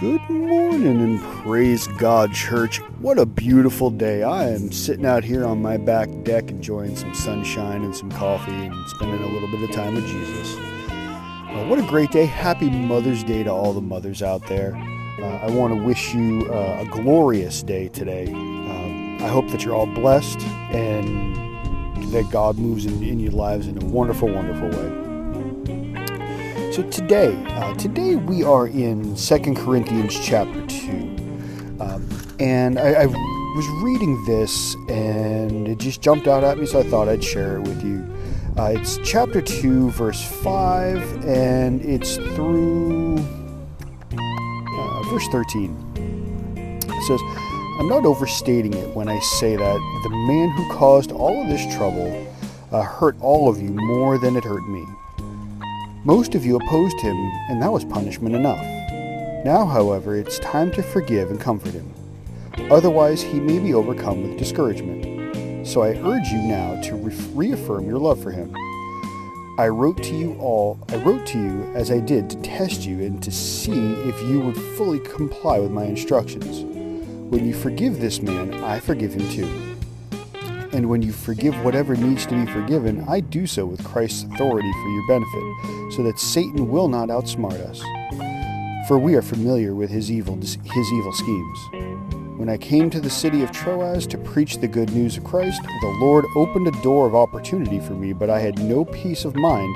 Good morning and praise God, church. What a beautiful day. I am sitting out here on my back deck enjoying some sunshine and some coffee and spending a little bit of time with Jesus. Uh, what a great day. Happy Mother's Day to all the mothers out there. Uh, I want to wish you uh, a glorious day today. Um, I hope that you're all blessed and that God moves in, in your lives in a wonderful, wonderful way. So today, uh, today we are in Second Corinthians chapter 2. Um, and I, I, was reading this and it just jumped out at me, so I thought I'd share it with you. Uh, it's chapter 2, verse 5, and it's through uh, verse 13. It says, I'm not overstating it when I say that the man who caused all of this trouble uh, hurt all of you more than it hurt me. Most of you opposed him, and that was punishment enough. Now, however, it's time to forgive and comfort him. Otherwise, he may be overcome with discouragement. So I urge you now to re- reaffirm your love for him. I wrote to you all, I wrote to you as I did to test you and to see if you would fully comply with my instructions. When you forgive this man, I forgive him too. And when you forgive whatever needs to be forgiven, I do so with Christ's authority for your benefit, so that Satan will not outsmart us. For we are familiar with his evil, his evil schemes. When I came to the city of Troas to preach the good news of Christ, the Lord opened a door of opportunity for me, but I had no peace of mind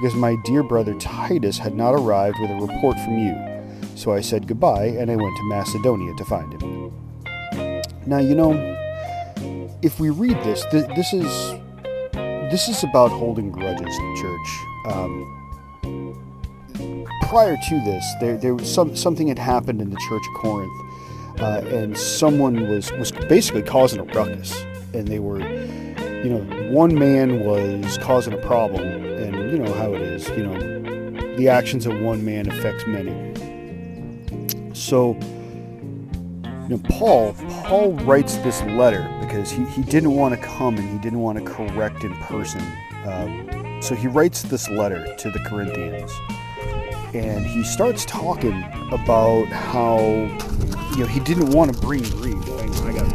because my dear brother Titus had not arrived with a report from you. So I said goodbye and I went to Macedonia to find him. Now, you know, if we read this, th- this is this is about holding grudges in church. Um, prior to this, there, there was some something had happened in the church of Corinth, uh, and someone was was basically causing a ruckus, and they were, you know, one man was causing a problem, and you know how it is, you know, the actions of one man affects many. So, know, Paul Paul writes this letter because he, he didn't want to come and he didn't want to correct in person. Um, so he writes this letter to the Corinthians. And he starts talking about how you know he didn't want to bring grief. I got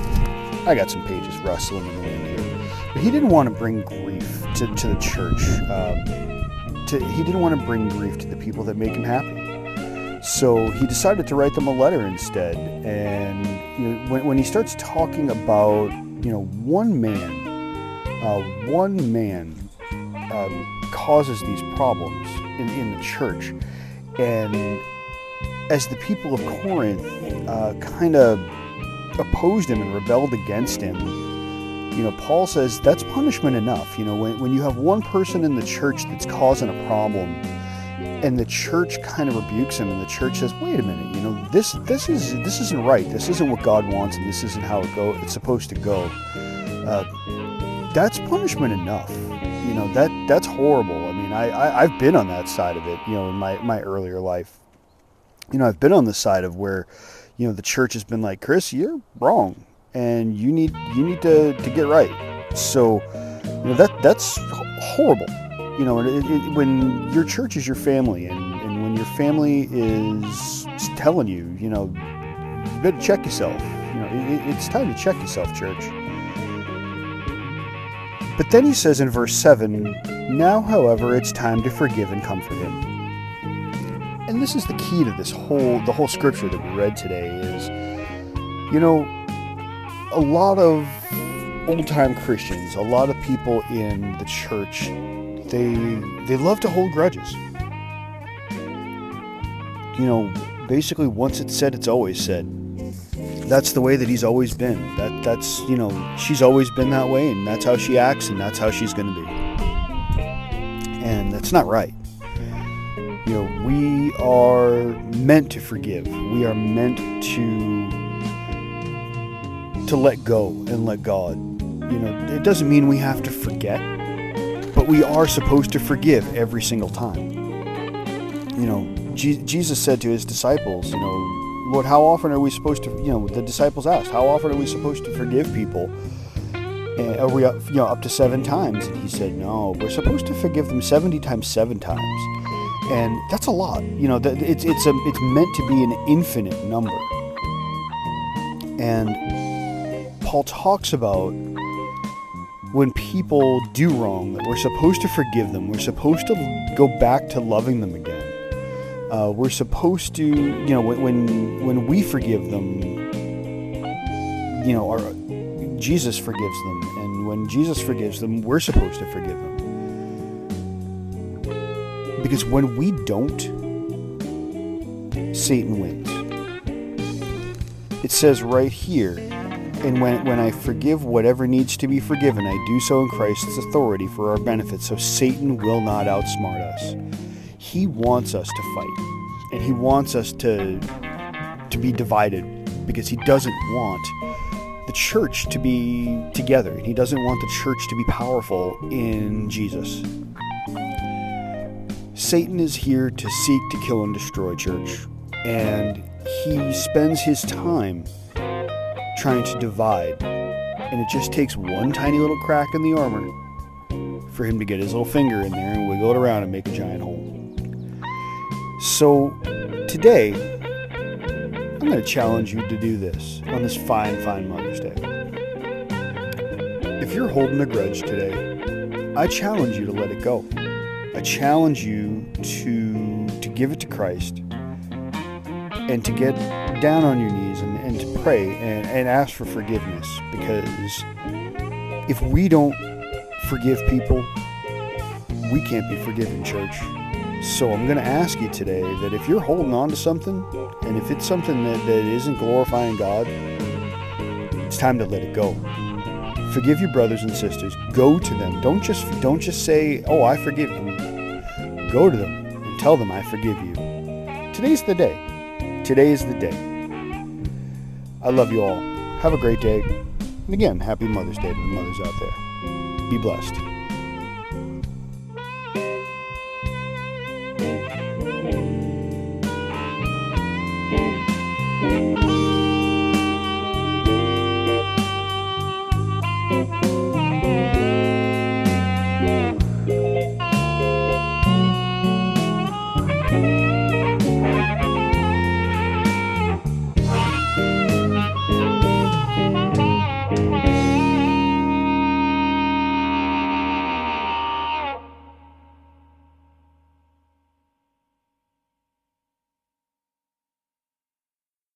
I got some pages rustling in the wind here, but he didn't want to bring grief to, to the church. Um, to, he didn't want to bring grief to the people that make him happy. So he decided to write them a letter instead. And you know, when, when he starts talking about you know, one man, uh, one man um, causes these problems in, in the church. And as the people of Corinth uh, kind of opposed him and rebelled against him, you know, Paul says that's punishment enough. You know, when, when you have one person in the church that's causing a problem, and the church kind of rebukes him, and the church says, "Wait a minute, you know, this this is this isn't right. This isn't what God wants, and this isn't how it go. It's supposed to go." Uh, that's punishment enough. You know that that's horrible. I mean, I, I have been on that side of it. You know, in my my earlier life, you know, I've been on the side of where, you know, the church has been like, "Chris, you're wrong, and you need you need to to get right." So, you know, that that's horrible you know, it, it, when your church is your family, and, and when your family is telling you, you know, you better check yourself. You know, it, it's time to check yourself, church. But then he says in verse 7 Now, however, it's time to forgive and comfort him. And this is the key to this whole, the whole scripture that we read today is, you know, a lot of old time Christians, a lot of people in the church they they love to hold grudges. You know, basically once it's said, it's always said. That's the way that he's always been. That that's you know she's always been that way, and that's how she acts, and that's how she's going to be. And that's not right. You know, we are meant to forgive. We are meant to to let go and let God. You know, it doesn't mean we have to forget but we are supposed to forgive every single time. You know, Jesus said to his disciples, you know, Lord, how often are we supposed to, you know, the disciples asked, how often are we supposed to forgive people? And are we, up, you know, up to seven times? And he said, no, we're supposed to forgive them 70 times seven times. and that's a lot. You know, it's it's a it's meant to be an infinite number. And Paul talks about when people do wrong that we're supposed to forgive them. We're supposed to go back to loving them again. Uh, we're supposed to, you know, when when we forgive them, you know, our, Jesus forgives them, and when Jesus forgives them, we're supposed to forgive them. Because when we don't, Satan wins. It says right here, and when, when I forgive whatever needs to be forgiven, I do so in Christ's authority for our benefit, so Satan will not outsmart us. He wants us to fight, and he wants us to, to be divided because he doesn't want the church to be together, and he doesn't want the church to be powerful in Jesus. Satan is here to seek to kill and destroy church, and he spends his time trying to divide. And it just takes one tiny little crack in the armor for him to get his little finger in there and wiggle it around and make a giant hole. So today, I'm going to challenge you to do this on this fine, fine Mother's Day. If you're holding a grudge today, I challenge you to let it go. I challenge you to to give it to Christ and to get down on your knees and, and to pray and, and ask for forgiveness because if we don't forgive people, we can't be forgiven, church. So I'm going to ask you today that if you're holding on to something and if it's something that, that isn't glorifying God, it's time to let it go. Forgive your brothers and sisters. Go to them. Don't just don't just say, "Oh, I forgive you." Go to them and tell them, "I forgive you." Today's the day. Today is the day. I love you all. Have a great day. And again, happy Mother's Day to the mothers out there. Be blessed.